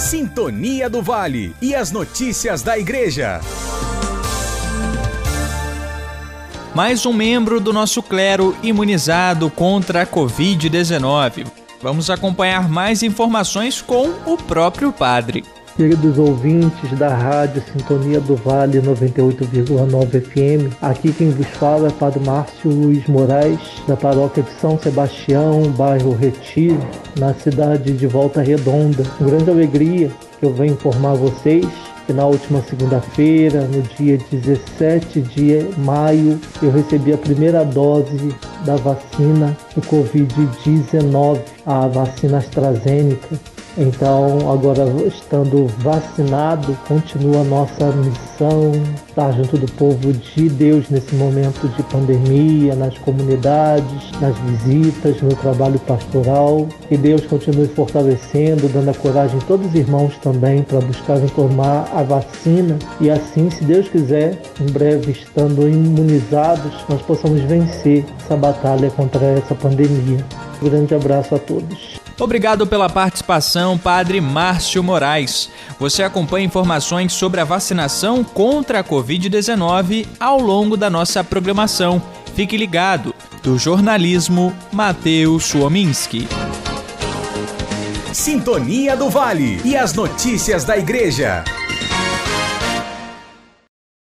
Sintonia do Vale e as notícias da Igreja. Mais um membro do nosso clero imunizado contra a Covid-19. Vamos acompanhar mais informações com o próprio padre. Queridos ouvintes da Rádio Sintonia do Vale 98,9 FM, aqui quem vos fala é Padre Márcio Luiz Moraes, da paróquia de São Sebastião, bairro Retiro, na cidade de Volta Redonda. Com grande alegria que eu venho informar vocês que na última segunda-feira, no dia 17 de maio, eu recebi a primeira dose da vacina do Covid-19, a vacina AstraZeneca. Então, agora estando vacinado, continua a nossa missão, estar junto do povo de Deus nesse momento de pandemia, nas comunidades, nas visitas, no trabalho pastoral. Que Deus continue fortalecendo, dando a coragem a todos os irmãos também para buscarem tomar a vacina e assim, se Deus quiser, em breve estando imunizados, nós possamos vencer essa batalha contra essa pandemia. Um grande abraço a todos. Obrigado pela participação, Padre Márcio Moraes. Você acompanha informações sobre a vacinação contra a Covid-19 ao longo da nossa programação. Fique ligado. Do jornalismo, Matheus Suominski. Sintonia do Vale e as notícias da Igreja.